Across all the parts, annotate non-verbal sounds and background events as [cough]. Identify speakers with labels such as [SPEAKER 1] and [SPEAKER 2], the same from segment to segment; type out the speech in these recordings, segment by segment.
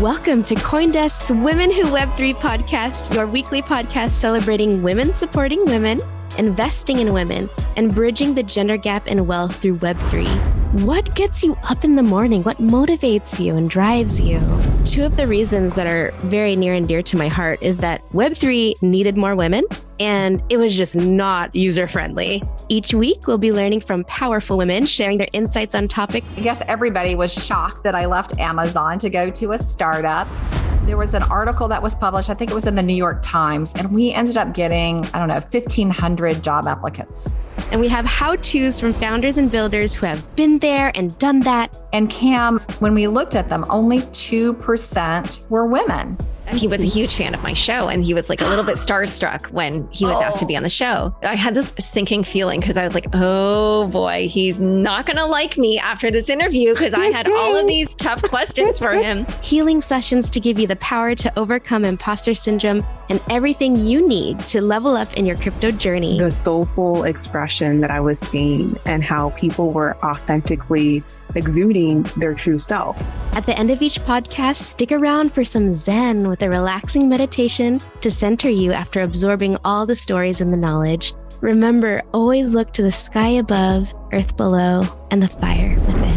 [SPEAKER 1] Welcome to Coindesk's Women Who Web3 podcast, your weekly podcast celebrating women supporting women, investing in women, and bridging the gender gap in wealth through Web3. What gets you up in the morning? What motivates you and drives you? Two of the reasons that are very near and dear to my heart is that Web3 needed more women and it was just not user friendly. Each week, we'll be learning from powerful women sharing their insights on topics.
[SPEAKER 2] I guess everybody was shocked that I left Amazon to go to a startup. There was an article that was published, I think it was in the New York Times, and we ended up getting, I don't know, 1,500 job applicants.
[SPEAKER 1] And we have how to's from founders and builders who have been there and done that.
[SPEAKER 2] And CAMs, when we looked at them, only 2% were women.
[SPEAKER 3] He was a huge fan of my show and he was like a little bit starstruck when he was asked to be on the show. I had this sinking feeling because I was like, oh boy, he's not going to like me after this interview because I had all of these tough questions for him. [laughs]
[SPEAKER 1] Healing sessions to give you the power to overcome imposter syndrome and everything you need to level up in your crypto journey.
[SPEAKER 4] The soulful expression that I was seeing and how people were authentically exuding their true self.
[SPEAKER 1] At the end of each podcast, stick around for some Zen with a relaxing meditation to center you after absorbing all the stories and the knowledge. Remember, always look to the sky above, earth below, and the fire within.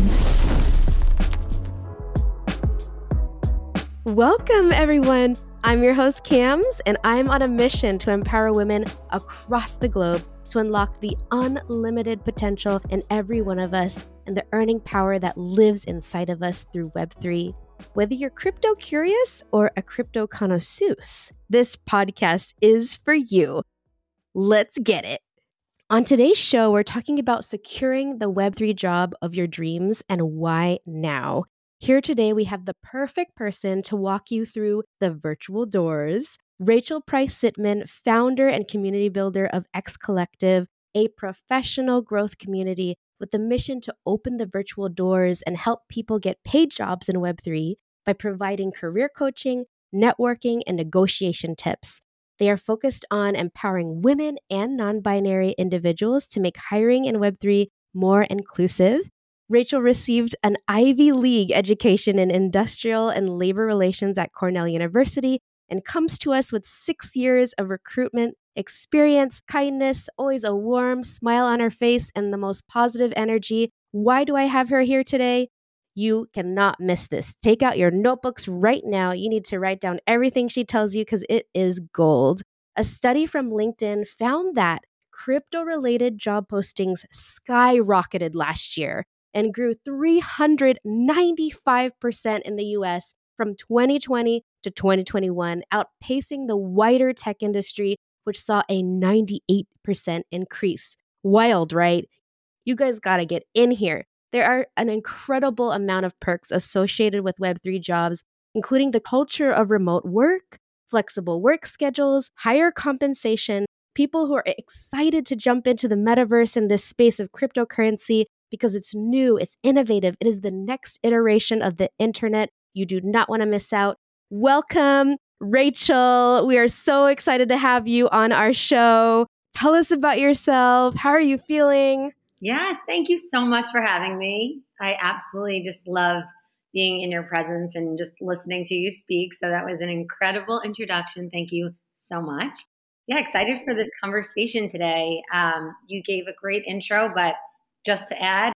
[SPEAKER 1] Welcome, everyone. I'm your host, Cams, and I'm on a mission to empower women across the globe to unlock the unlimited potential in every one of us and the earning power that lives inside of us through Web3. Whether you're crypto curious or a crypto connoisseur, this podcast is for you. Let's get it. On today's show, we're talking about securing the Web3 job of your dreams and why now. Here today, we have the perfect person to walk you through the virtual doors. Rachel Price Sitman, founder and community builder of X Collective, a professional growth community with the mission to open the virtual doors and help people get paid jobs in Web3 by providing career coaching, networking, and negotiation tips. They are focused on empowering women and non binary individuals to make hiring in Web3 more inclusive Rachel received an Ivy League education in industrial and labor relations at Cornell University and comes to us with six years of recruitment experience, kindness, always a warm smile on her face, and the most positive energy. Why do I have her here today? You cannot miss this. Take out your notebooks right now. You need to write down everything she tells you because it is gold. A study from LinkedIn found that crypto related job postings skyrocketed last year and grew 395% in the US from 2020 to 2021, outpacing the wider tech industry, which saw a 98% increase. Wild, right? You guys got to get in here. There are an incredible amount of perks associated with Web3 jobs, including the culture of remote work, flexible work schedules, higher compensation, people who are excited to jump into the metaverse in this space of cryptocurrency, because it's new, it's innovative, it is the next iteration of the internet. You do not want to miss out. Welcome, Rachel. We are so excited to have you on our show. Tell us about yourself. How are you feeling?
[SPEAKER 3] Yes, thank you so much for having me. I absolutely just love being in your presence and just listening to you speak. So that was an incredible introduction. Thank you so much. Yeah, excited for this conversation today. Um, you gave a great intro, but just to add,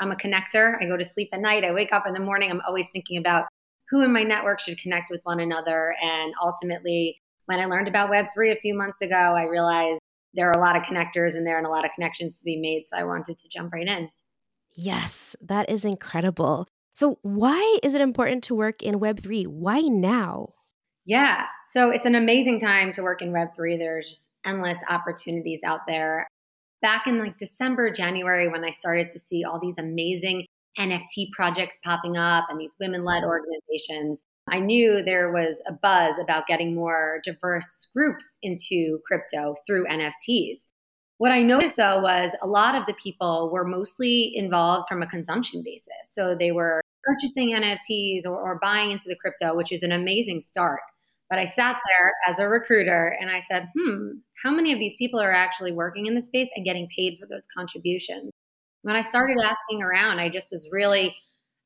[SPEAKER 5] I'm a connector. I go to sleep at night. I wake up in the morning. I'm always thinking about who in my network should connect with one another. And ultimately, when I learned about Web3 a few months ago, I realized there are a lot of connectors in there and a lot of connections to be made. So I wanted to jump right in.
[SPEAKER 1] Yes, that is incredible. So, why is it important to work in Web3? Why now?
[SPEAKER 5] Yeah, so it's an amazing time to work in Web3. There's just endless opportunities out there. Back in like December, January, when I started to see all these amazing NFT projects popping up and these women led organizations, I knew there was a buzz about getting more diverse groups into crypto through NFTs. What I noticed though was a lot of the people were mostly involved from a consumption basis. So they were purchasing NFTs or, or buying into the crypto, which is an amazing start. But I sat there as a recruiter and I said, hmm, how many of these people are actually working in the space and getting paid for those contributions? When I started asking around, I just was really,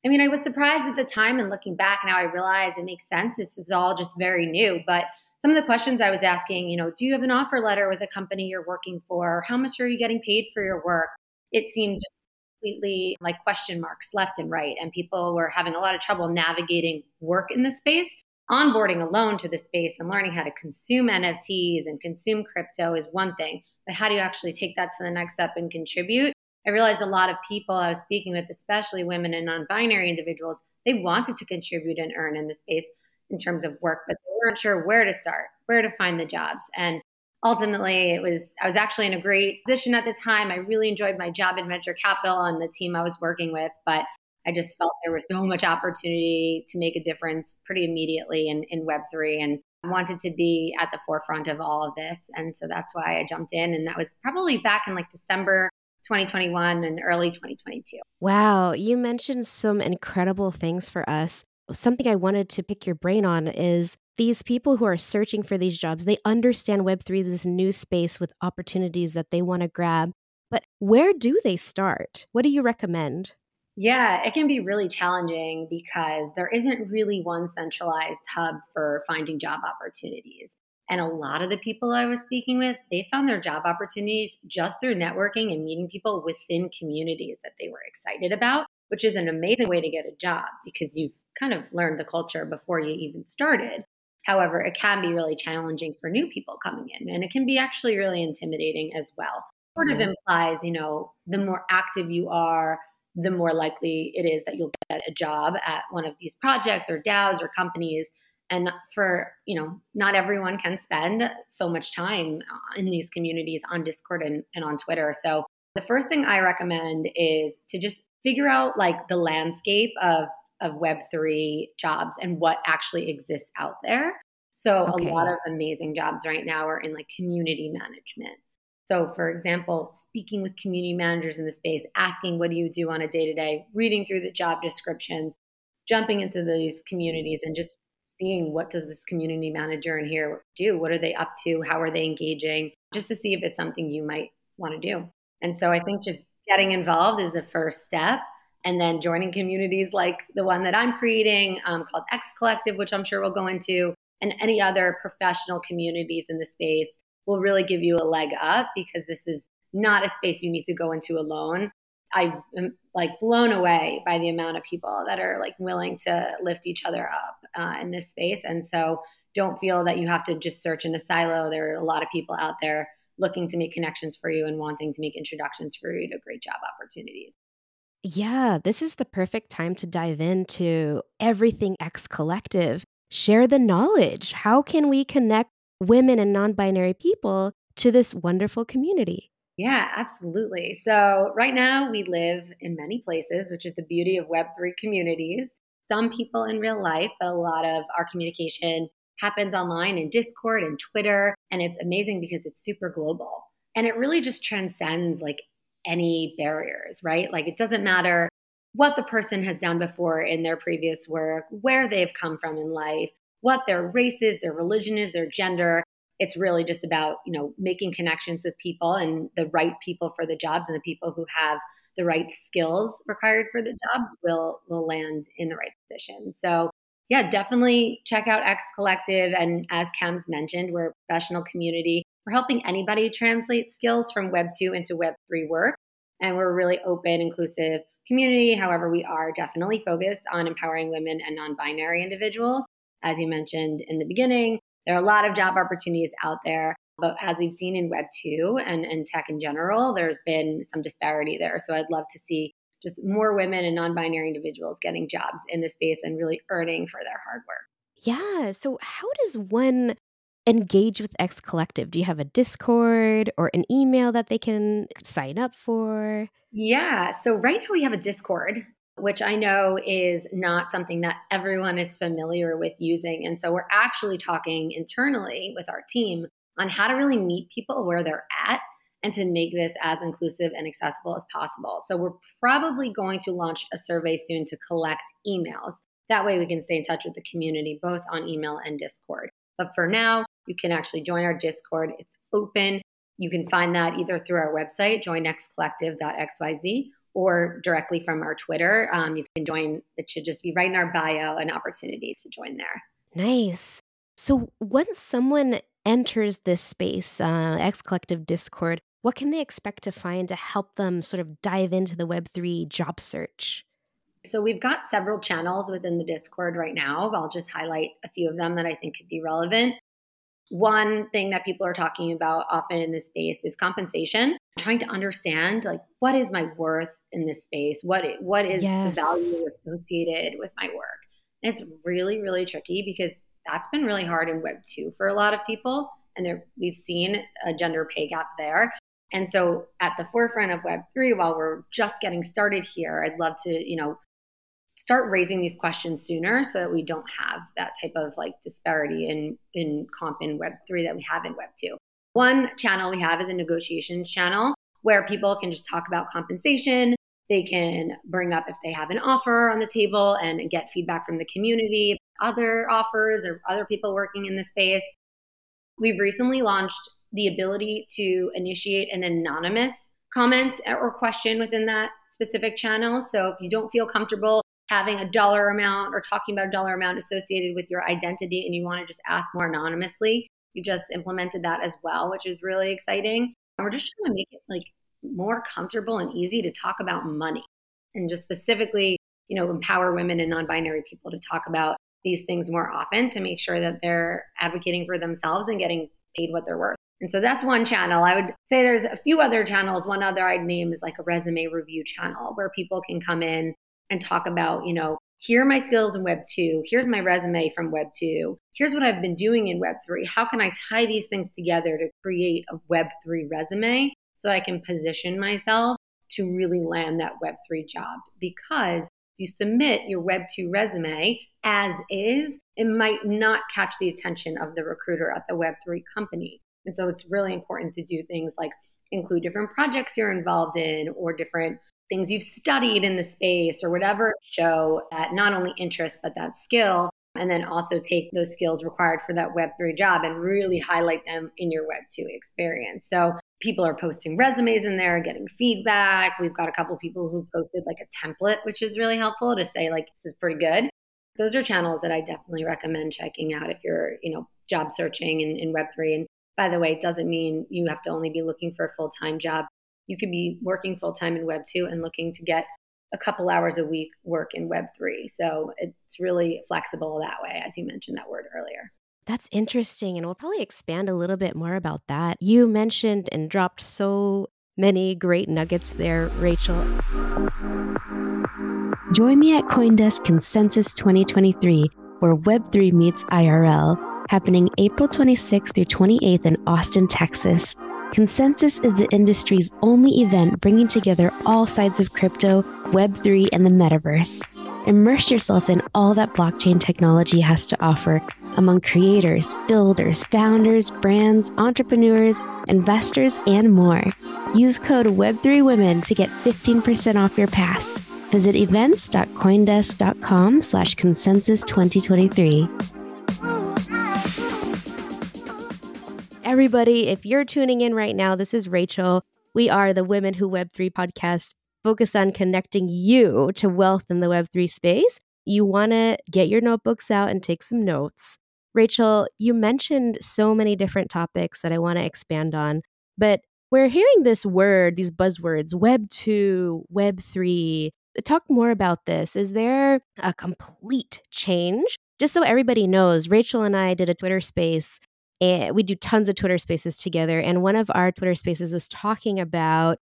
[SPEAKER 5] I mean, I was surprised at the time and looking back now, I realize it makes sense. This is all just very new. But some of the questions I was asking, you know, do you have an offer letter with a company you're working for? How much are you getting paid for your work? It seemed completely like question marks left and right. And people were having a lot of trouble navigating work in the space. Onboarding alone to the space and learning how to consume NFTs and consume crypto is one thing, but how do you actually take that to the next step and contribute? I realized a lot of people I was speaking with, especially women and non binary individuals, they wanted to contribute and earn in the space in terms of work, but they weren't sure where to start, where to find the jobs. And ultimately it was i was actually in a great position at the time i really enjoyed my job at venture capital and the team i was working with but i just felt there was so much opportunity to make a difference pretty immediately in, in web3 and I wanted to be at the forefront of all of this and so that's why i jumped in and that was probably back in like december 2021 and early 2022
[SPEAKER 1] wow you mentioned some incredible things for us something i wanted to pick your brain on is these people who are searching for these jobs, they understand Web3 this new space with opportunities that they want to grab. But where do they start? What do you recommend?
[SPEAKER 5] Yeah, it can be really challenging because there isn't really one centralized hub for finding job opportunities. And a lot of the people I was speaking with, they found their job opportunities just through networking and meeting people within communities that they were excited about, which is an amazing way to get a job because you've kind of learned the culture before you even started. However, it can be really challenging for new people coming in, and it can be actually really intimidating as well. Sort of mm-hmm. implies, you know, the more active you are, the more likely it is that you'll get a job at one of these projects or DAOs or companies. And for, you know, not everyone can spend so much time in these communities on Discord and, and on Twitter. So the first thing I recommend is to just figure out like the landscape of of Web3 jobs and what actually exists out there. So okay. a lot of amazing jobs right now are in like community management. So, for example, speaking with community managers in the space, asking what do you do on a day to day, reading through the job descriptions, jumping into these communities and just seeing what does this community manager in here do? What are they up to? How are they engaging? Just to see if it's something you might want to do. And so I think just getting involved is the first step and then joining communities like the one that I'm creating um, called X Collective, which I'm sure we'll go into, and any other professional communities in the space will really give you a leg up because this is not a space you need to go into alone. I am like blown away by the amount of people that are like willing to lift each other up uh, in this space. And so don't feel that you have to just search in a silo. There are a lot of people out there looking to make connections for you and wanting to make introductions for you to great job opportunities.
[SPEAKER 1] Yeah, this is the perfect time to dive into everything X Collective. Share the knowledge. How can we connect women and non binary people to this wonderful community?
[SPEAKER 5] Yeah, absolutely. So, right now we live in many places, which is the beauty of Web3 communities. Some people in real life, but a lot of our communication happens online in Discord and Twitter. And it's amazing because it's super global. And it really just transcends like any barriers, right? Like it doesn't matter what the person has done before in their previous work, where they've come from in life, what their race is, their religion is, their gender. It's really just about, you know, making connections with people and the right people for the jobs and the people who have the right skills required for the jobs will will land in the right position. So yeah, definitely check out X Collective. And as Cams mentioned, we're a professional community we're helping anybody translate skills from Web 2 into Web 3 work. And we're really open, inclusive community. However, we are definitely focused on empowering women and non binary individuals. As you mentioned in the beginning, there are a lot of job opportunities out there. But as we've seen in Web 2 and, and tech in general, there's been some disparity there. So I'd love to see just more women and non binary individuals getting jobs in this space and really earning for their hard work.
[SPEAKER 1] Yeah. So, how does one engage with X Collective? Do you have a Discord or an email that they can sign up for?
[SPEAKER 5] Yeah. So, right now we have a Discord, which I know is not something that everyone is familiar with using. And so, we're actually talking internally with our team on how to really meet people where they're at and to make this as inclusive and accessible as possible. So, we're probably going to launch a survey soon to collect emails. That way, we can stay in touch with the community both on email and Discord. But for now, you can actually join our Discord. It's open. You can find that either through our website, joinxcollective.xyz, or directly from our Twitter. Um, you can join, it should just be right in our bio, an opportunity to join there.
[SPEAKER 1] Nice. So once someone enters this space, uh, X Collective Discord, what can they expect to find to help them sort of dive into the Web3 job search?
[SPEAKER 5] So we've got several channels within the Discord right now. I'll just highlight a few of them that I think could be relevant. One thing that people are talking about often in this space is compensation. Trying to understand like what is my worth in this space? What what is yes. the value associated with my work? And it's really really tricky because that's been really hard in Web two for a lot of people, and there we've seen a gender pay gap there. And so at the forefront of Web three, while we're just getting started here, I'd love to you know start raising these questions sooner so that we don't have that type of like disparity in in comp in web3 that we have in web2 one channel we have is a negotiations channel where people can just talk about compensation. They can bring up if they have an offer on the table and get feedback from the community other offers or other people working in the space. We've recently launched the ability to initiate an anonymous comment or question within that specific channel. So if you don't feel comfortable having a dollar amount or talking about a dollar amount associated with your identity and you want to just ask more anonymously, you just implemented that as well, which is really exciting. And we're just trying to make it like more comfortable and easy to talk about money and just specifically, you know, empower women and non-binary people to talk about these things more often to make sure that they're advocating for themselves and getting paid what they're worth. And so that's one channel. I would say there's a few other channels. One other I'd name is like a resume review channel where people can come in and talk about, you know, here are my skills in Web 2. Here's my resume from Web 2. Here's what I've been doing in Web 3. How can I tie these things together to create a Web 3 resume so I can position myself to really land that Web 3 job? Because if you submit your Web 2 resume as is, it might not catch the attention of the recruiter at the Web 3 company. And so it's really important to do things like include different projects you're involved in or different things you've studied in the space or whatever show that not only interest but that skill and then also take those skills required for that web3 job and really highlight them in your web2 experience. So people are posting resumes in there getting feedback. We've got a couple people who posted like a template which is really helpful to say like this is pretty good. Those are channels that i definitely recommend checking out if you're you know job searching in, in web3 and by the way it doesn't mean you have to only be looking for a full-time job you could be working full time in Web 2 and looking to get a couple hours a week work in Web 3. So it's really flexible that way, as you mentioned that word earlier.
[SPEAKER 1] That's interesting. And we'll probably expand a little bit more about that. You mentioned and dropped so many great nuggets there, Rachel. Join me at Coindesk Consensus 2023, where Web3 meets IRL, happening April 26th through 28th in Austin, Texas. Consensus is the industry's only event bringing together all sides of crypto, Web3, and the metaverse. Immerse yourself in all that blockchain technology has to offer among creators, builders, founders, brands, entrepreneurs, investors, and more. Use code Web3Women to get 15% off your pass. Visit events.coindesk.com slash consensus 2023. Everybody, if you're tuning in right now, this is Rachel. We are the Women Who Web3 podcast, focused on connecting you to wealth in the Web3 space. You want to get your notebooks out and take some notes. Rachel, you mentioned so many different topics that I want to expand on, but we're hearing this word, these buzzwords, Web 2, Web 3. talk more about this. Is there a complete change? Just so everybody knows, Rachel and I did a Twitter space and we do tons of Twitter spaces together. And one of our Twitter spaces was talking about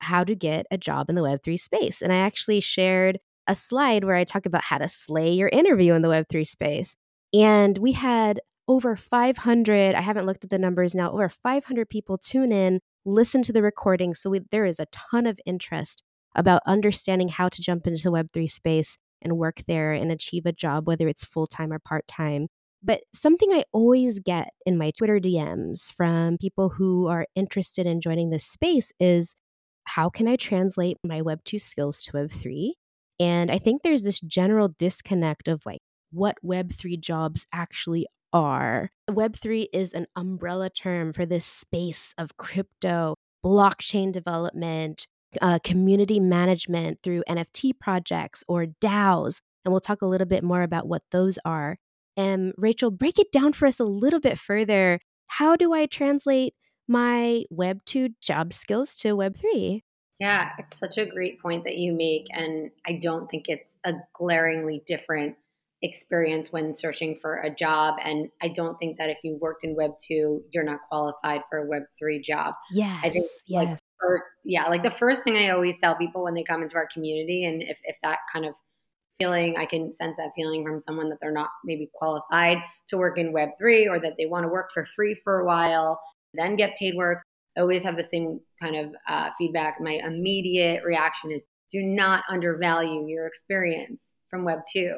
[SPEAKER 1] how to get a job in the Web3 space. And I actually shared a slide where I talk about how to slay your interview in the Web3 space. And we had over 500, I haven't looked at the numbers now, over 500 people tune in, listen to the recording. So we, there is a ton of interest about understanding how to jump into the Web3 space and work there and achieve a job, whether it's full time or part time. But something I always get in my Twitter DMs from people who are interested in joining this space is how can I translate my Web 2 skills to Web 3? And I think there's this general disconnect of like what Web 3 jobs actually are. Web 3 is an umbrella term for this space of crypto, blockchain development, uh, community management through NFT projects or DAOs. And we'll talk a little bit more about what those are. And Rachel, break it down for us a little bit further. How do I translate my Web 2 job skills to Web 3?
[SPEAKER 5] Yeah, it's such a great point that you make. And I don't think it's a glaringly different experience when searching for a job. And I don't think that if you worked in Web 2, you're not qualified for a Web 3 job.
[SPEAKER 1] Yes.
[SPEAKER 5] I think
[SPEAKER 1] yes.
[SPEAKER 5] like first, yeah, like the first thing I always tell people when they come into our community, and if, if that kind of feeling, I can sense that feeling from someone that they're not maybe qualified to work in Web3 or that they want to work for free for a while, then get paid work. I always have the same kind of uh, feedback. My immediate reaction is do not undervalue your experience from Web2,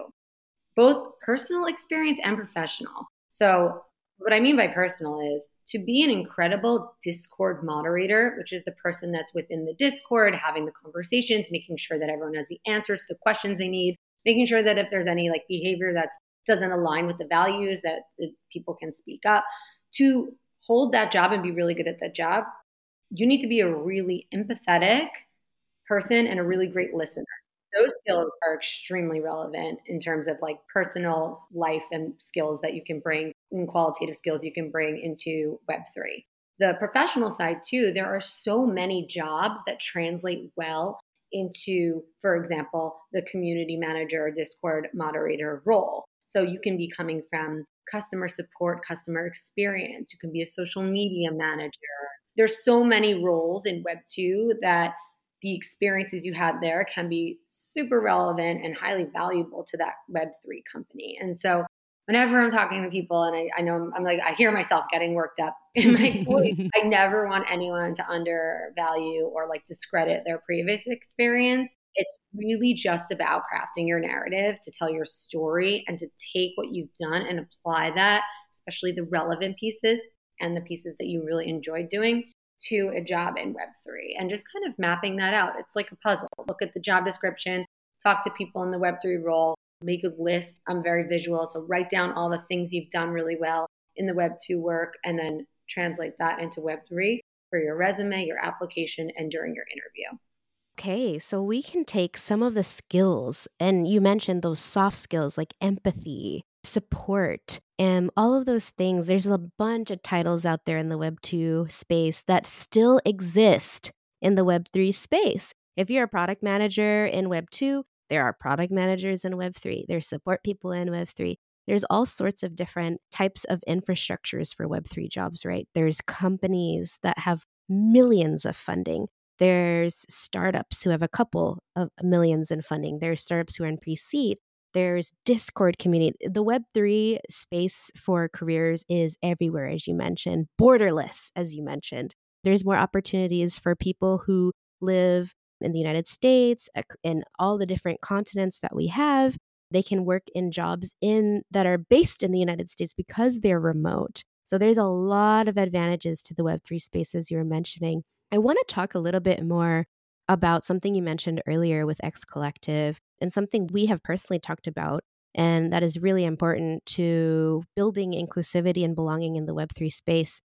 [SPEAKER 5] both personal experience and professional. So, what I mean by personal is to be an incredible Discord moderator, which is the person that's within the Discord, having the conversations, making sure that everyone has the answers to the questions they need, making sure that if there's any like behavior that doesn't align with the values that, that people can speak up to hold that job and be really good at that job you need to be a really empathetic person and a really great listener. Those skills are extremely relevant in terms of like personal life and skills that you can bring and qualitative skills you can bring into web3 the professional side too there are so many jobs that translate well into, for example, the community manager Discord moderator role. So you can be coming from customer support, customer experience, you can be a social media manager. There's so many roles in Web 2 that the experiences you had there can be super relevant and highly valuable to that Web3 company. And so whenever I'm talking to people and I, I know I'm, I'm, like, I hear myself getting worked up in my [laughs] voice, I never want anyone to undervalue or like discredit their previous experience. It's really just about crafting your narrative to tell your story and to take what you've done and apply that, especially the relevant pieces and the pieces that you really enjoyed doing to a job in Web3 and just kind of mapping that out. It's like a puzzle. Look at the job description, talk to people in the Web3 role, make a list. I'm very visual. So write down all the things you've done really well in the Web 2 work and then translate that into Web 3 for your resume, your application, and during your interview.
[SPEAKER 1] Okay, so we can take some of the skills, and you mentioned those soft skills like empathy, support, and all of those things. There's a bunch of titles out there in the Web 2 space that still exist in the Web 3 space. If you're a product manager in Web 2, there are product managers in Web3, there's support people in Web3. There's all sorts of different types of infrastructures for Web3 jobs, right? There's companies that have millions of funding. There's startups who have a couple of millions in funding. There's startups who are in pre seed. There's Discord community. The Web3 space for careers is everywhere, as you mentioned, borderless, as you mentioned. There's more opportunities for people who live in the United States, in all the different continents that we have. They can work in jobs in that are based in the United States because they're remote. So there's a lot of advantages to the Web3 spaces you were mentioning. I want to talk a little bit more about something you mentioned earlier with X Collective and something we have personally talked about. And that is really important to building inclusivity and belonging in the Web3 space.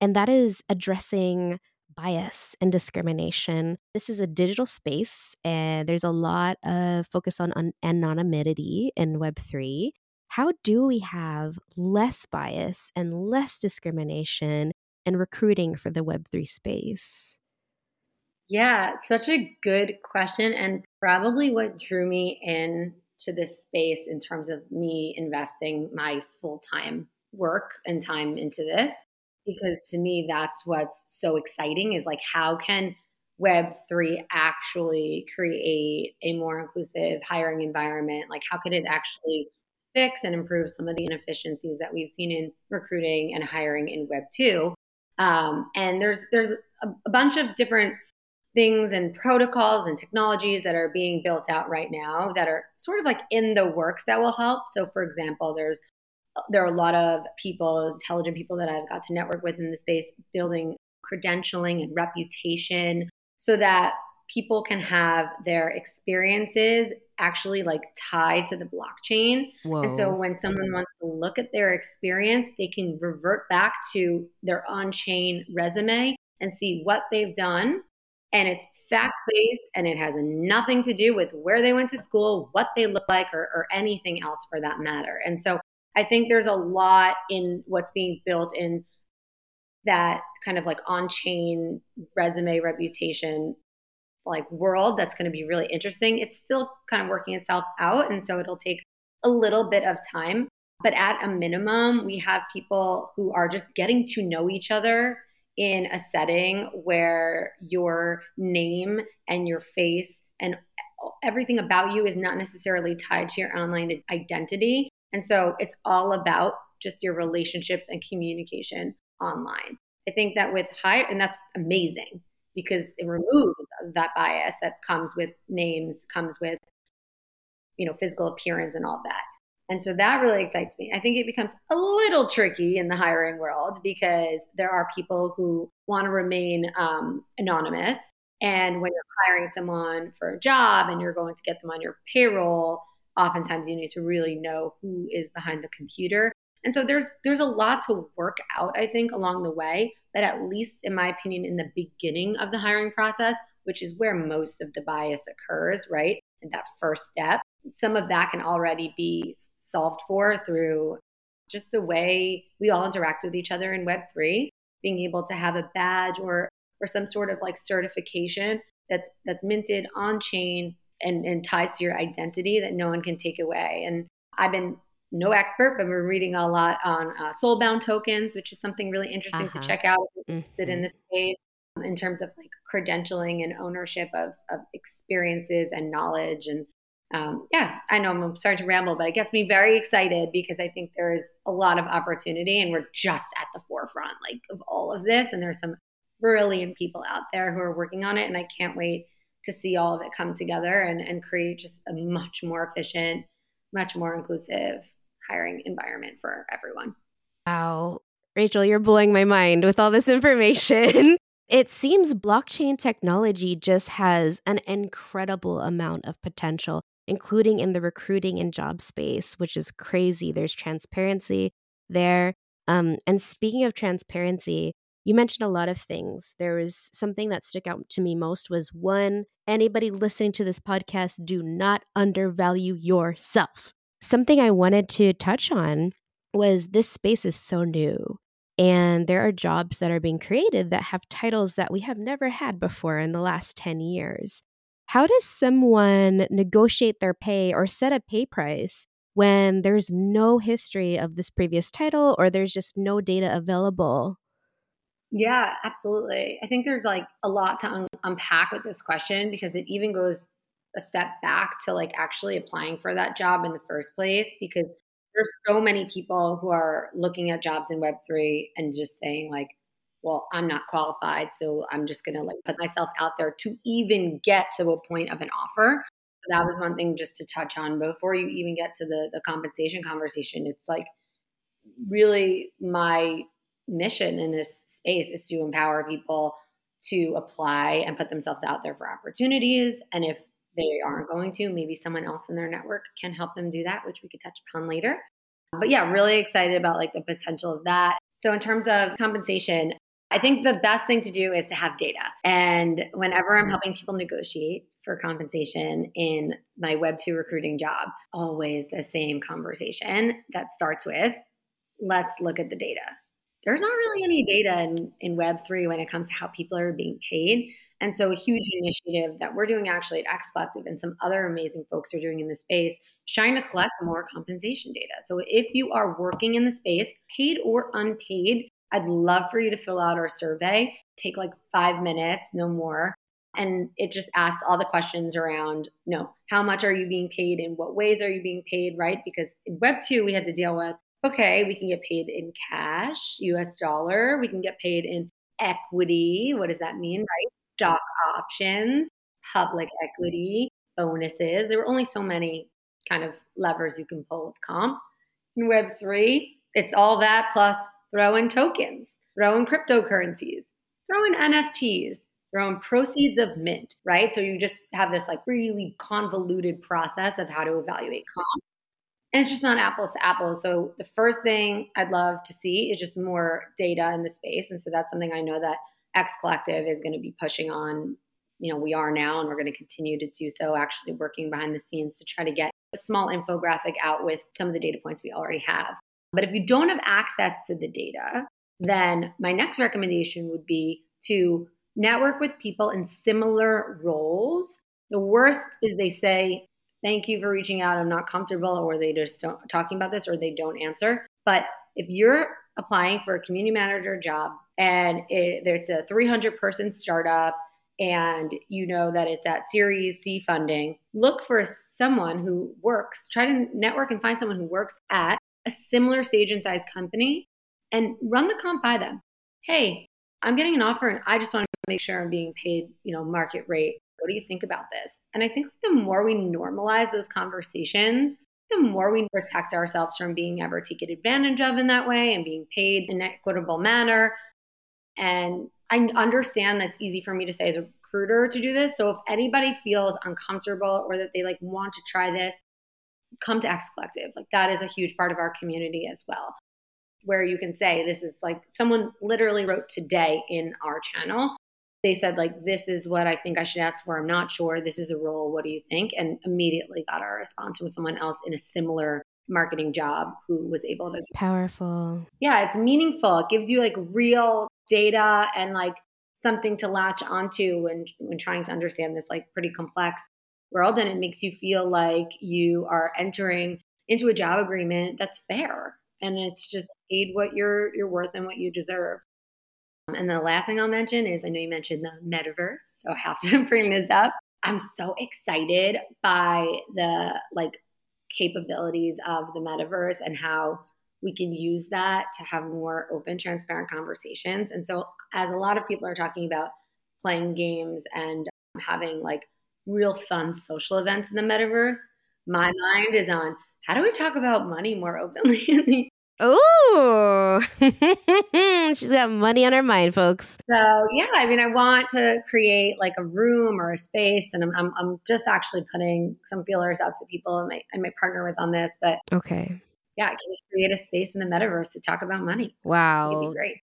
[SPEAKER 1] And that is addressing bias and discrimination. This is a digital space, and there's a lot of focus on anonymity in Web3. How do we have less bias and less discrimination in recruiting for the Web3 space?
[SPEAKER 5] Yeah, such a good question. And probably what drew me in to this space in terms of me investing my full time work and time into this. Because to me, that's what's so exciting is like, how can Web3 actually create a more inclusive hiring environment? Like, how could it actually fix and improve some of the inefficiencies that we've seen in recruiting and hiring in Web2? Um, and there's there's a, a bunch of different things and protocols and technologies that are being built out right now that are sort of like in the works that will help. So, for example, there's there are a lot of people, intelligent people that I've got to network with in the space, building credentialing and reputation so that people can have their experiences actually like tied to the blockchain. Whoa. And so when someone wants to look at their experience, they can revert back to their on chain resume and see what they've done. And it's fact based and it has nothing to do with where they went to school, what they look like, or, or anything else for that matter. And so I think there's a lot in what's being built in that kind of like on chain resume reputation like world that's going to be really interesting. It's still kind of working itself out. And so it'll take a little bit of time. But at a minimum, we have people who are just getting to know each other in a setting where your name and your face and everything about you is not necessarily tied to your online identity. And so it's all about just your relationships and communication online. I think that with high, and that's amazing because it removes that bias that comes with names, comes with, you know, physical appearance and all that. And so that really excites me. I think it becomes a little tricky in the hiring world because there are people who want to remain um, anonymous. And when you're hiring someone for a job and you're going to get them on your payroll, oftentimes you need to really know who is behind the computer. And so there's there's a lot to work out, I think, along the way. But at least, in my opinion, in the beginning of the hiring process, which is where most of the bias occurs, right? In that first step, some of that can already be solved for through just the way we all interact with each other in Web3, being able to have a badge or or some sort of like certification that's that's minted on chain and, and ties to your identity that no one can take away. And I've been no expert, but we're reading a lot on uh, soulbound tokens, which is something really interesting uh-huh. to check out. Mm-hmm. Sit in this space in terms of like credentialing and ownership of, of experiences and knowledge and um, yeah, I know I'm starting to ramble, but it gets me very excited because I think there's a lot of opportunity and we're just at the forefront like of all of this. And there's some brilliant people out there who are working on it. And I can't wait to see all of it come together and, and create just a much more efficient, much more inclusive hiring environment for everyone.
[SPEAKER 1] Wow. Rachel, you're blowing my mind with all this information. [laughs] It seems blockchain technology just has an incredible amount of potential including in the recruiting and job space, which is crazy. There's transparency there. Um, and speaking of transparency, you mentioned a lot of things. There was something that stuck out to me most was one, anybody listening to this podcast, do not undervalue yourself. Something I wanted to touch on was this space is so new. And there are jobs that are being created that have titles that we have never had before in the last 10 years. How does someone negotiate their pay or set a pay price when there's no history of this previous title or there's just no data available?
[SPEAKER 5] Yeah, absolutely. I think there's like a lot to un- unpack with this question because it even goes a step back to like actually applying for that job in the first place because there's so many people who are looking at jobs in web3 and just saying like well, I'm not qualified, so I'm just going to like put myself out there to even get to a point of an offer. So that was one thing just to touch on before you even get to the the compensation conversation. It's like really my mission in this space is to empower people to apply and put themselves out there for opportunities and if they aren't going to, maybe someone else in their network can help them do that, which we could touch upon later. But yeah, really excited about like the potential of that. So in terms of compensation, I think the best thing to do is to have data. And whenever I'm helping people negotiate for compensation in my Web2 recruiting job, always the same conversation that starts with let's look at the data. There's not really any data in, in Web3 when it comes to how people are being paid. And so, a huge initiative that we're doing actually at X Collective and some other amazing folks are doing in the space trying to collect more compensation data. So, if you are working in the space, paid or unpaid, I'd love for you to fill out our survey. Take like five minutes, no more. And it just asks all the questions around, you know, how much are you being paid? In what ways are you being paid? Right? Because in Web 2, we had to deal with, okay, we can get paid in cash, US dollar. We can get paid in equity. What does that mean? Right? Stock options, public equity, bonuses. There were only so many kind of levers you can pull with comp. In Web 3, it's all that plus throw in tokens, throw in cryptocurrencies, throw in NFTs, throw in proceeds of mint, right? So you just have this like really convoluted process of how to evaluate comp. And it's just not apples to apples. So the first thing I'd love to see is just more data in the space. And so that's something I know that X Collective is going to be pushing on. You know, we are now, and we're going to continue to do so, actually working behind the scenes to try to get a small infographic out with some of the data points we already have. But if you don't have access to the data, then my next recommendation would be to network with people in similar roles. The worst is they say, Thank you for reaching out. I'm not comfortable, or they just don't talking about this, or they don't answer. But if you're applying for a community manager job and it, it's a 300 person startup and you know that it's at Series C funding, look for someone who works, try to network and find someone who works at a similar stage and size company and run the comp by them. Hey, I'm getting an offer and I just want to make sure I'm being paid, you know, market rate. What do you think about this? And I think the more we normalize those conversations, the more we protect ourselves from being ever taken advantage of in that way and being paid in an equitable manner. And I understand that's easy for me to say as a recruiter to do this. So if anybody feels uncomfortable or that they like want to try this, come to X Collective. Like that is a huge part of our community as well, where you can say, this is like someone literally wrote today in our channel. They said, like, this is what I think I should ask for. I'm not sure. This is a role. What do you think? And immediately got our response from someone else in a similar marketing job who was able to.
[SPEAKER 1] Powerful.
[SPEAKER 5] Yeah, it's meaningful. It gives you like real data and like something to latch onto when when trying to understand this like pretty complex world and it makes you feel like you are entering into a job agreement that's fair and it's just paid what you're you're worth and what you deserve. Um, and the last thing I'll mention is I know you mentioned the metaverse, so I have to [laughs] bring this up. I'm so excited by the like capabilities of the metaverse and how we can use that to have more open, transparent conversations. And so, as a lot of people are talking about playing games and having like real fun social events in the metaverse, my mind is on how do we talk about money more openly [laughs] in the
[SPEAKER 1] Oh, [laughs] she's got money on her mind, folks.
[SPEAKER 5] So yeah, I mean, I want to create like a room or a space, and I'm I'm, I'm just actually putting some feelers out to people I might I might partner with on this. But
[SPEAKER 1] okay,
[SPEAKER 5] yeah, can we create a space in the metaverse to talk about money?
[SPEAKER 1] Wow,
[SPEAKER 5] It'd be great.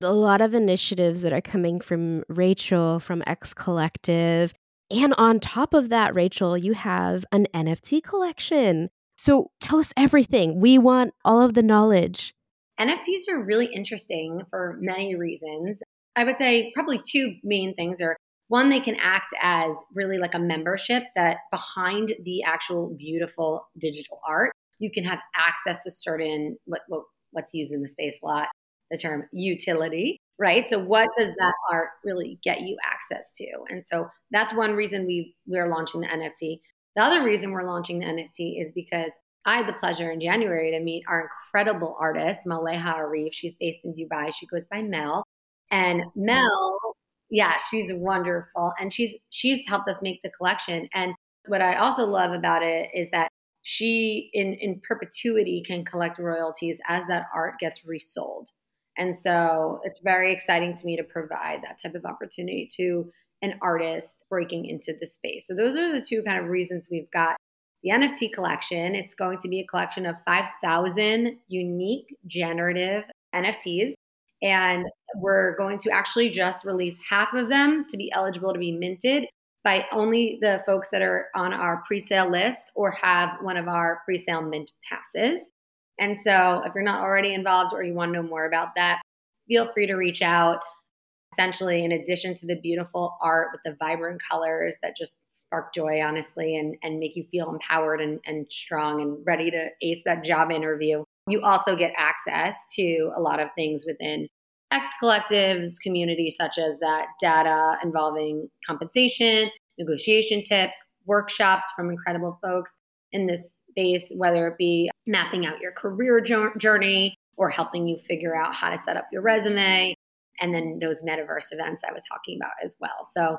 [SPEAKER 1] A lot of initiatives that are coming from Rachel from X Collective. And on top of that, Rachel, you have an NFT collection. So tell us everything. We want all of the knowledge.
[SPEAKER 5] NFTs are really interesting for many reasons. I would say probably two main things are one, they can act as really like a membership that behind the actual beautiful digital art, you can have access to certain what, what what's used in the space a lot, the term utility, right? So what does that art really get you access to? And so that's one reason we we're launching the NFT. The other reason we're launching the NFT is because I had the pleasure in January to meet our incredible artist, Maleha Arif. She's based in Dubai. She goes by Mel. And oh. Mel, yeah, she's wonderful. And she's she's helped us make the collection. And what I also love about it is that she in in perpetuity can collect royalties as that art gets resold. And so it's very exciting to me to provide that type of opportunity to an artist breaking into the space. So those are the two kind of reasons we've got the NFT collection. It's going to be a collection of 5,000 unique generative NFTs. And we're going to actually just release half of them to be eligible to be minted by only the folks that are on our pre sale list or have one of our pre sale mint passes. And so if you're not already involved or you want to know more about that, feel free to reach out essentially, in addition to the beautiful art with the vibrant colors that just spark joy, honestly, and, and make you feel empowered and, and strong and ready to ace that job interview, you also get access to a lot of things within X Collective's community, such as that data involving compensation, negotiation tips, workshops from incredible folks in this space, whether it be mapping out your career journey or helping you figure out how to set up your resume, and then those metaverse events I was talking about as well. So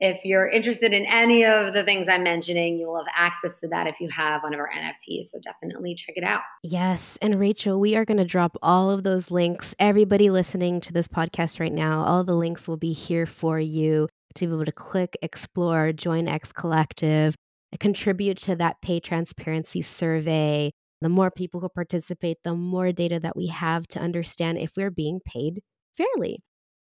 [SPEAKER 5] if you're interested in any of the things I'm mentioning, you will have access to that if you have one of our NFTs. So definitely check it out.
[SPEAKER 1] Yes. And Rachel, we are going to drop all of those links. Everybody listening to this podcast right now, all the links will be here for you to be able to click, explore, join X Collective, contribute to that pay transparency survey. The more people who participate, the more data that we have to understand if we're being paid fairly.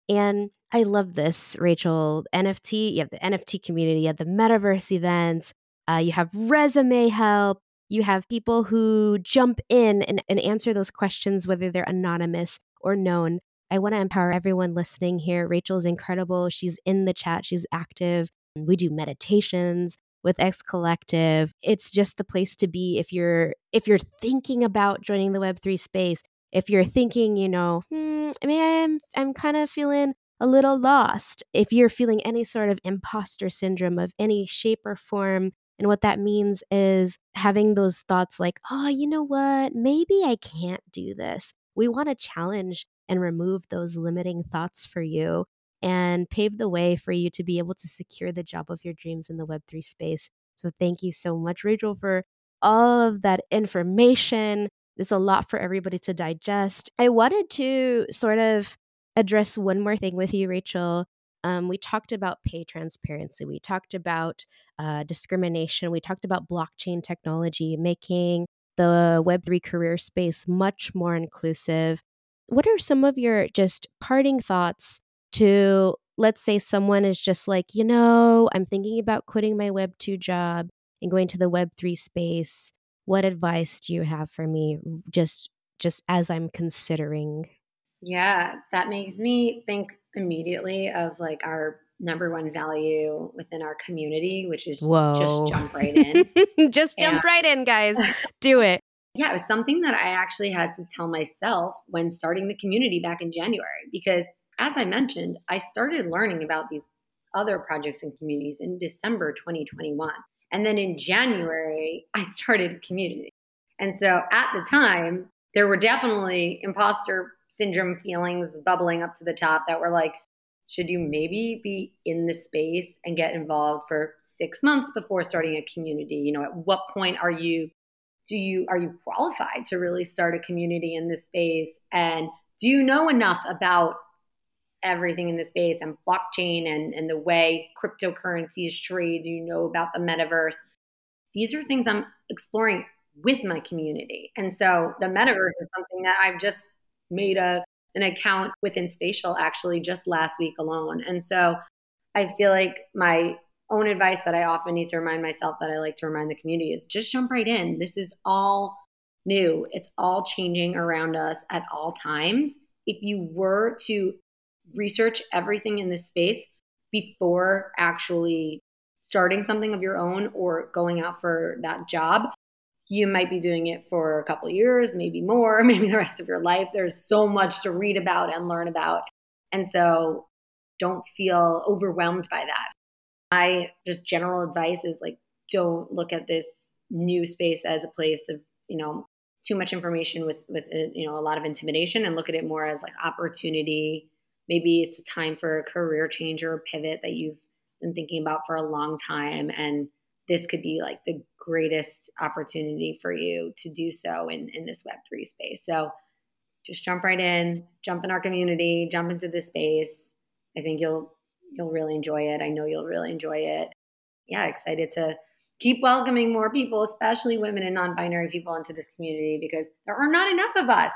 [SPEAKER 1] And I love this, Rachel. NFT, you have the NFT community, you have the metaverse events, uh, you have resume help, you have people who jump in and, and answer those questions, whether they're anonymous or known. I want to empower everyone listening here. Rachel's incredible. She's in the chat, she's active. We do meditations with X Collective. It's just the place to be if you're if you're thinking about joining the Web3 space if you're thinking, you know, hmm, I mean, I'm, I'm kind of feeling a little lost. If you're feeling any sort of imposter syndrome of any shape or form, and what that means is having those thoughts like, oh, you know what? Maybe I can't do this. We want to challenge and remove those limiting thoughts for you and pave the way for you to be able to secure the job of your dreams in the Web3 space. So, thank you so much, Rachel, for all of that information, it's a lot for everybody to digest. I wanted to sort of address one more thing with you, Rachel. Um, we talked about pay transparency. We talked about uh, discrimination. We talked about blockchain technology making the Web3 career space much more inclusive. What are some of your just parting thoughts to, let's say, someone is just like, you know, I'm thinking about quitting my Web2 job and going to the Web3 space what advice do you have for me just just as i'm considering?
[SPEAKER 5] Yeah that makes me think immediately of like our number one value within our community which is Whoa. just jump right
[SPEAKER 1] in. [laughs] Just jump and, right in guys. [laughs] Do it.
[SPEAKER 5] Yeah it was something that i actually had to tell myself when starting the community back in january because as i mentioned i started learning about these other projects and communities in december 2021 and then in January, I started a community. And so at the time, there were definitely imposter syndrome feelings bubbling up to the top that were like, should you maybe be in the space and get involved for six months before starting a community? You know, at what point are you do you are you qualified to really start a community in this space? And do you know enough about everything in the space and blockchain and, and the way cryptocurrencies trade. You know about the metaverse. These are things I'm exploring with my community. And so the metaverse is something that I've just made a an account within Spatial actually just last week alone. And so I feel like my own advice that I often need to remind myself that I like to remind the community is just jump right in. This is all new. It's all changing around us at all times. If you were to research everything in this space before actually starting something of your own or going out for that job. You might be doing it for a couple years maybe more [laughs] maybe the rest of your life. There's so much to read about and learn about. And so don't feel overwhelmed by that. My just general advice is like don't look at this new space as a place of you know too much information with with uh, you know a lot of intimidation and look at it more as like opportunity maybe it's a time for a career change or a pivot that you've been thinking about for a long time and this could be like the greatest opportunity for you to do so in, in this web3 space. So just jump right in jump in our community jump into this space. I think you'll you'll really enjoy it. I know you'll really enjoy it. Yeah excited to keep welcoming more people especially women and non-binary people into this community because there are not enough of us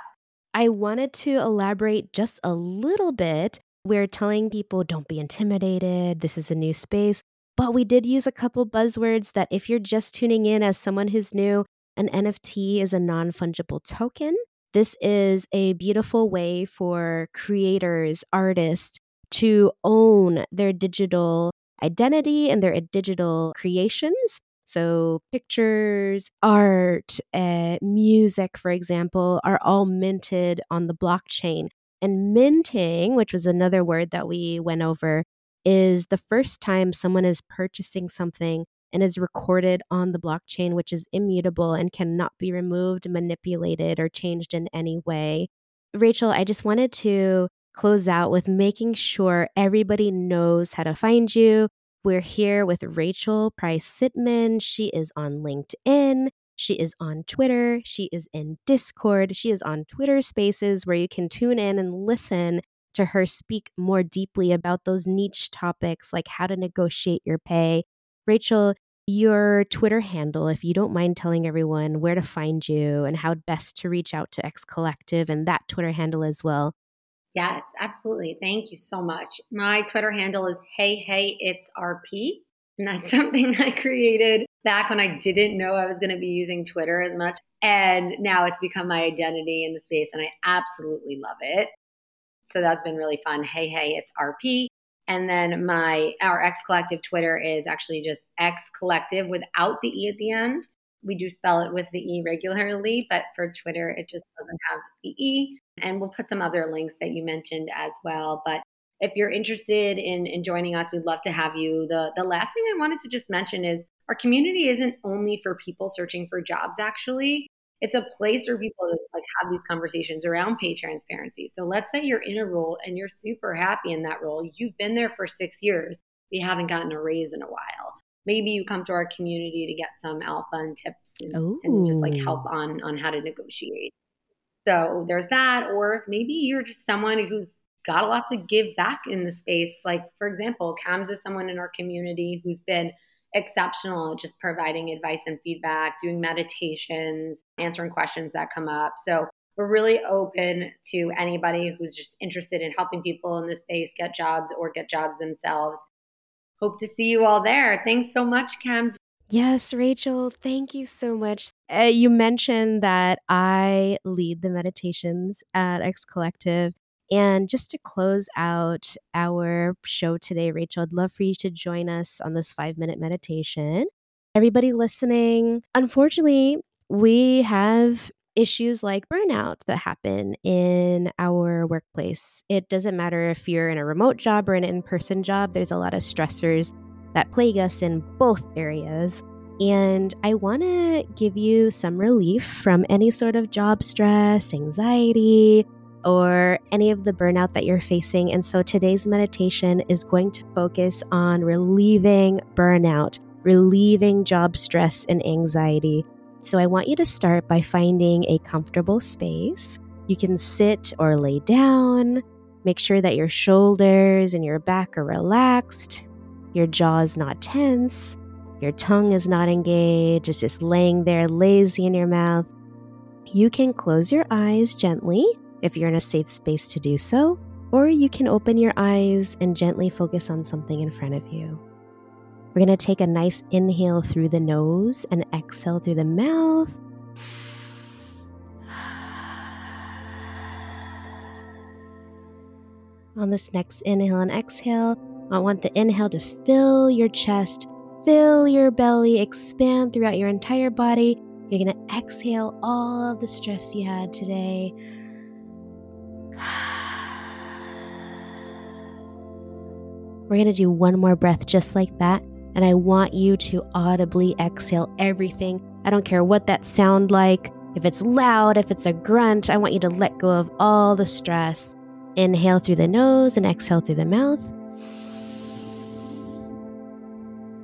[SPEAKER 1] I wanted to elaborate just a little bit. We're telling people don't be intimidated, this is a new space. But we did use a couple buzzwords that if you're just tuning in as someone who's new, an NFT is a non fungible token. This is a beautiful way for creators, artists to own their digital identity and their digital creations. So, pictures, art, uh, music, for example, are all minted on the blockchain. And minting, which was another word that we went over, is the first time someone is purchasing something and is recorded on the blockchain, which is immutable and cannot be removed, manipulated, or changed in any way. Rachel, I just wanted to close out with making sure everybody knows how to find you. We're here with Rachel Price Sitman. She is on LinkedIn. She is on Twitter. She is in Discord. She is on Twitter Spaces where you can tune in and listen to her speak more deeply about those niche topics like how to negotiate your pay. Rachel, your Twitter handle, if you don't mind telling everyone where to find you and how best to reach out to X Collective and that Twitter handle as well.
[SPEAKER 5] Yes, absolutely. Thank you so much. My Twitter handle is Hey Hey It's RP. And that's something [laughs] I created back when I didn't know I was going to be using Twitter as much. And now it's become my identity in the space, and I absolutely love it. So that's been really fun. Hey, hey, it's RP. And then my our X Collective Twitter is actually just X Collective without the E at the end. We do spell it with the E regularly, but for Twitter, it just doesn't have the E. And we'll put some other links that you mentioned as well. But if you're interested in, in joining us, we'd love to have you. The, the last thing I wanted to just mention is our community isn't only for people searching for jobs, actually. It's a place for people to like have these conversations around pay transparency. So let's say you're in a role and you're super happy in that role. You've been there for six years. You haven't gotten a raise in a while. Maybe you come to our community to get some alpha and tips and, and just like help on on how to negotiate. So there's that. Or maybe you're just someone who's got a lot to give back in the space. Like, for example, Cams is someone in our community who's been exceptional just providing advice and feedback, doing meditations, answering questions that come up. So we're really open to anybody who's just interested in helping people in this space get jobs or get jobs themselves. Hope to see you all there. Thanks so much, Cams.
[SPEAKER 1] Yes, Rachel, thank you so much. Uh, you mentioned that I lead the meditations at X Collective. And just to close out our show today, Rachel, I'd love for you to join us on this five minute meditation. Everybody listening, unfortunately, we have issues like burnout that happen in our workplace. It doesn't matter if you're in a remote job or an in person job, there's a lot of stressors that plague us in both areas. And I want to give you some relief from any sort of job stress, anxiety, or any of the burnout that you're facing. And so today's meditation is going to focus on relieving burnout, relieving job stress and anxiety. So I want you to start by finding a comfortable space. You can sit or lay down. Make sure that your shoulders and your back are relaxed, your jaw is not tense, your tongue is not engaged, it's just laying there lazy in your mouth. You can close your eyes gently if you're in a safe space to do so, or you can open your eyes and gently focus on something in front of you. We're going to take a nice inhale through the nose and exhale through the mouth. On this next inhale and exhale, I want the inhale to fill your chest, fill your belly, expand throughout your entire body. You're going to exhale all of the stress you had today. We're going to do one more breath just like that. And I want you to audibly exhale everything. I don't care what that sound like. If it's loud, if it's a grunt, I want you to let go of all the stress. Inhale through the nose and exhale through the mouth.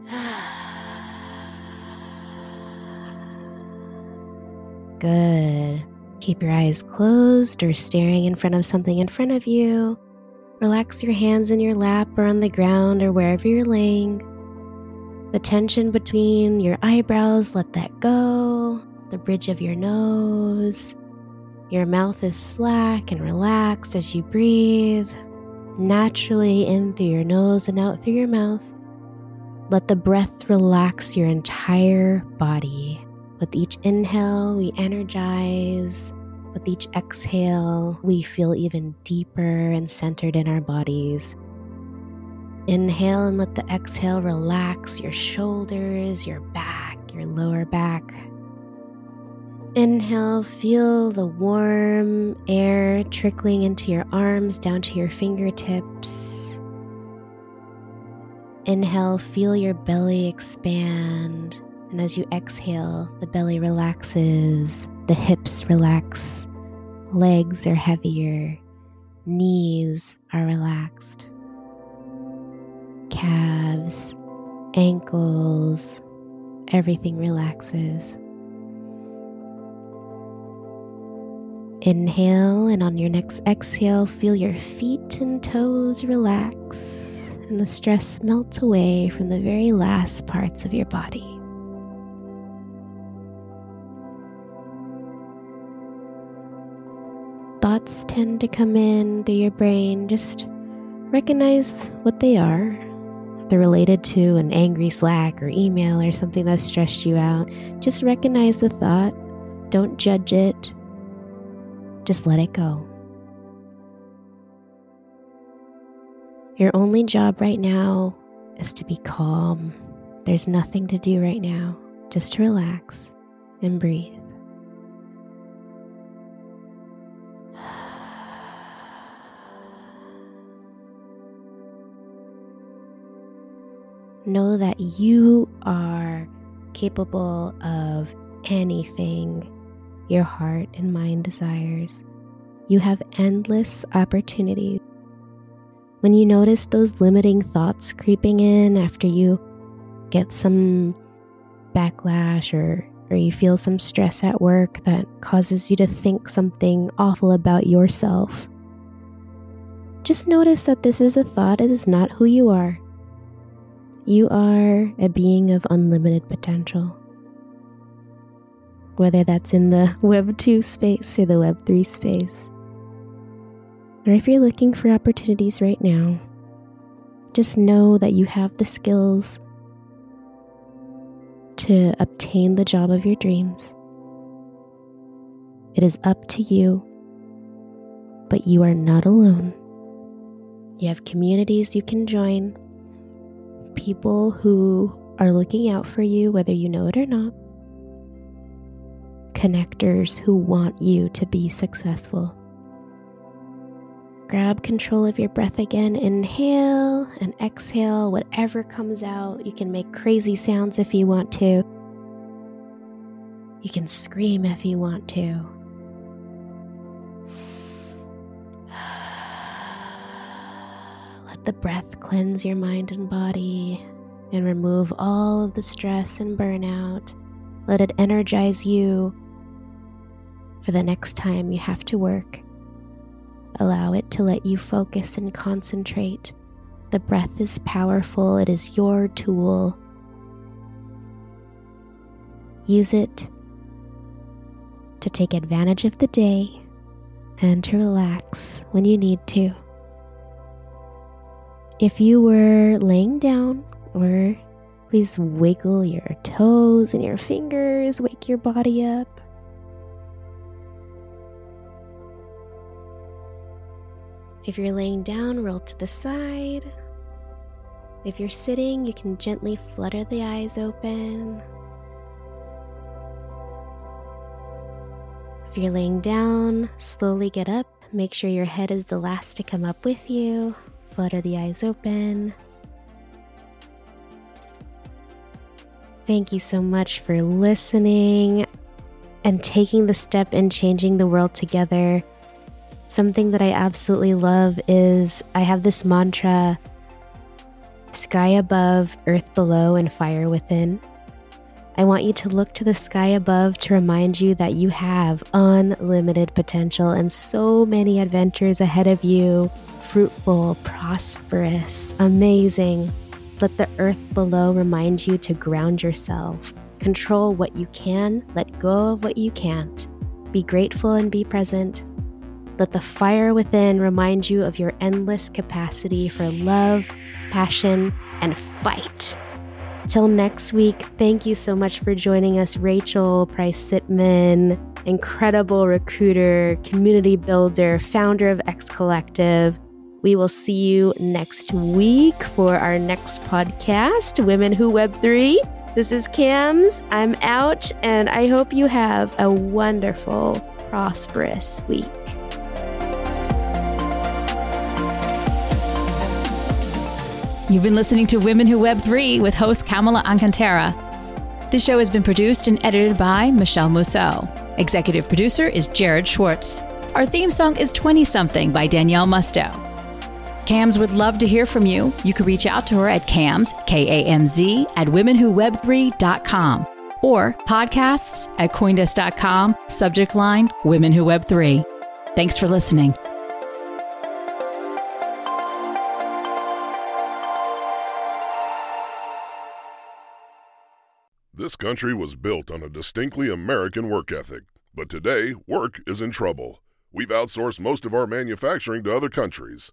[SPEAKER 1] [sighs] Good. Keep your eyes closed or staring in front of something in front of you. Relax your hands in your lap or on the ground or wherever you're laying. The tension between your eyebrows, let that go. The bridge of your nose. Your mouth is slack and relaxed as you breathe. Naturally in through your nose and out through your mouth. Let the breath relax your entire body. With each inhale, we energize. With each exhale, we feel even deeper and centered in our bodies. Inhale and let the exhale relax your shoulders, your back, your lower back. Inhale, feel the warm air trickling into your arms down to your fingertips. Inhale, feel your belly expand. And as you exhale, the belly relaxes, the hips relax, legs are heavier, knees are relaxed, calves, ankles, everything relaxes. Inhale, and on your next exhale, feel your feet and toes relax, and the stress melts away from the very last parts of your body. thoughts tend to come in through your brain, just recognize what they are. Related to an angry Slack or email or something that stressed you out. Just recognize the thought. Don't judge it. Just let it go. Your only job right now is to be calm. There's nothing to do right now, just to relax and breathe. Know that you are capable of anything your heart and mind desires. You have endless opportunities. When you notice those limiting thoughts creeping in after you get some backlash or, or you feel some stress at work that causes you to think something awful about yourself, just notice that this is a thought, it is not who you are. You are a being of unlimited potential. Whether that's in the [laughs] Web 2 space or the Web 3 space. Or if you're looking for opportunities right now, just know that you have the skills to obtain the job of your dreams. It is up to you, but you are not alone. You have communities you can join people who are looking out for you, whether you know it or not. Connectors who want you to be successful. Grab control of your breath again. Inhale and exhale, whatever comes out. You can make crazy sounds if you want to. You can scream if you want to. The breath cleanse your mind and body and remove all of the stress and burnout. Let it energize you for the next time you have to work. Allow it to let you focus and concentrate. The breath is powerful, it is your tool. Use it to take advantage of the day and to relax when you need to. If you were laying down, or please wiggle your toes and your fingers, wake your body up. If you're laying down, roll to the side. If you're sitting, you can gently flutter the eyes open. If you're laying down, slowly get up. Make sure your head is the last to come up with you flutter the eyes open. Thank you so much for listening and taking the step in changing the world together. Something that I absolutely love is I have this mantra sky above, earth below, and fire within. I want you to look to the sky above to remind you that you have unlimited potential and so many adventures ahead of you fruitful, prosperous, amazing. Let the earth below remind you to ground yourself. Control what you can, let go of what you can't. Be grateful and be present. Let the fire within remind you of your endless capacity for love, passion, and fight. Till next week, thank you so much for joining us, Rachel Price Sitman, incredible recruiter, community builder, founder of X Collective We will see you next week for our next podcast, Women Who Web3. This is Cams. I'm out, and I hope you have a wonderful, prosperous week.
[SPEAKER 6] You've been listening to Women Who Web 3 with host Kamala Alcantara. This show has been produced and edited by Michelle Mousseau. Executive producer is Jared Schwartz. Our theme song is 20 Something by Danielle Musto. Cams would love to hear from you. You can reach out to her at cams, K A M Z, at womenwhoweb3.com or podcasts at coindesk.com, subject line Women Who Web 3. Thanks for listening.
[SPEAKER 7] This country was built on a distinctly American work ethic, but today, work is in trouble. We've outsourced most of our manufacturing to other countries,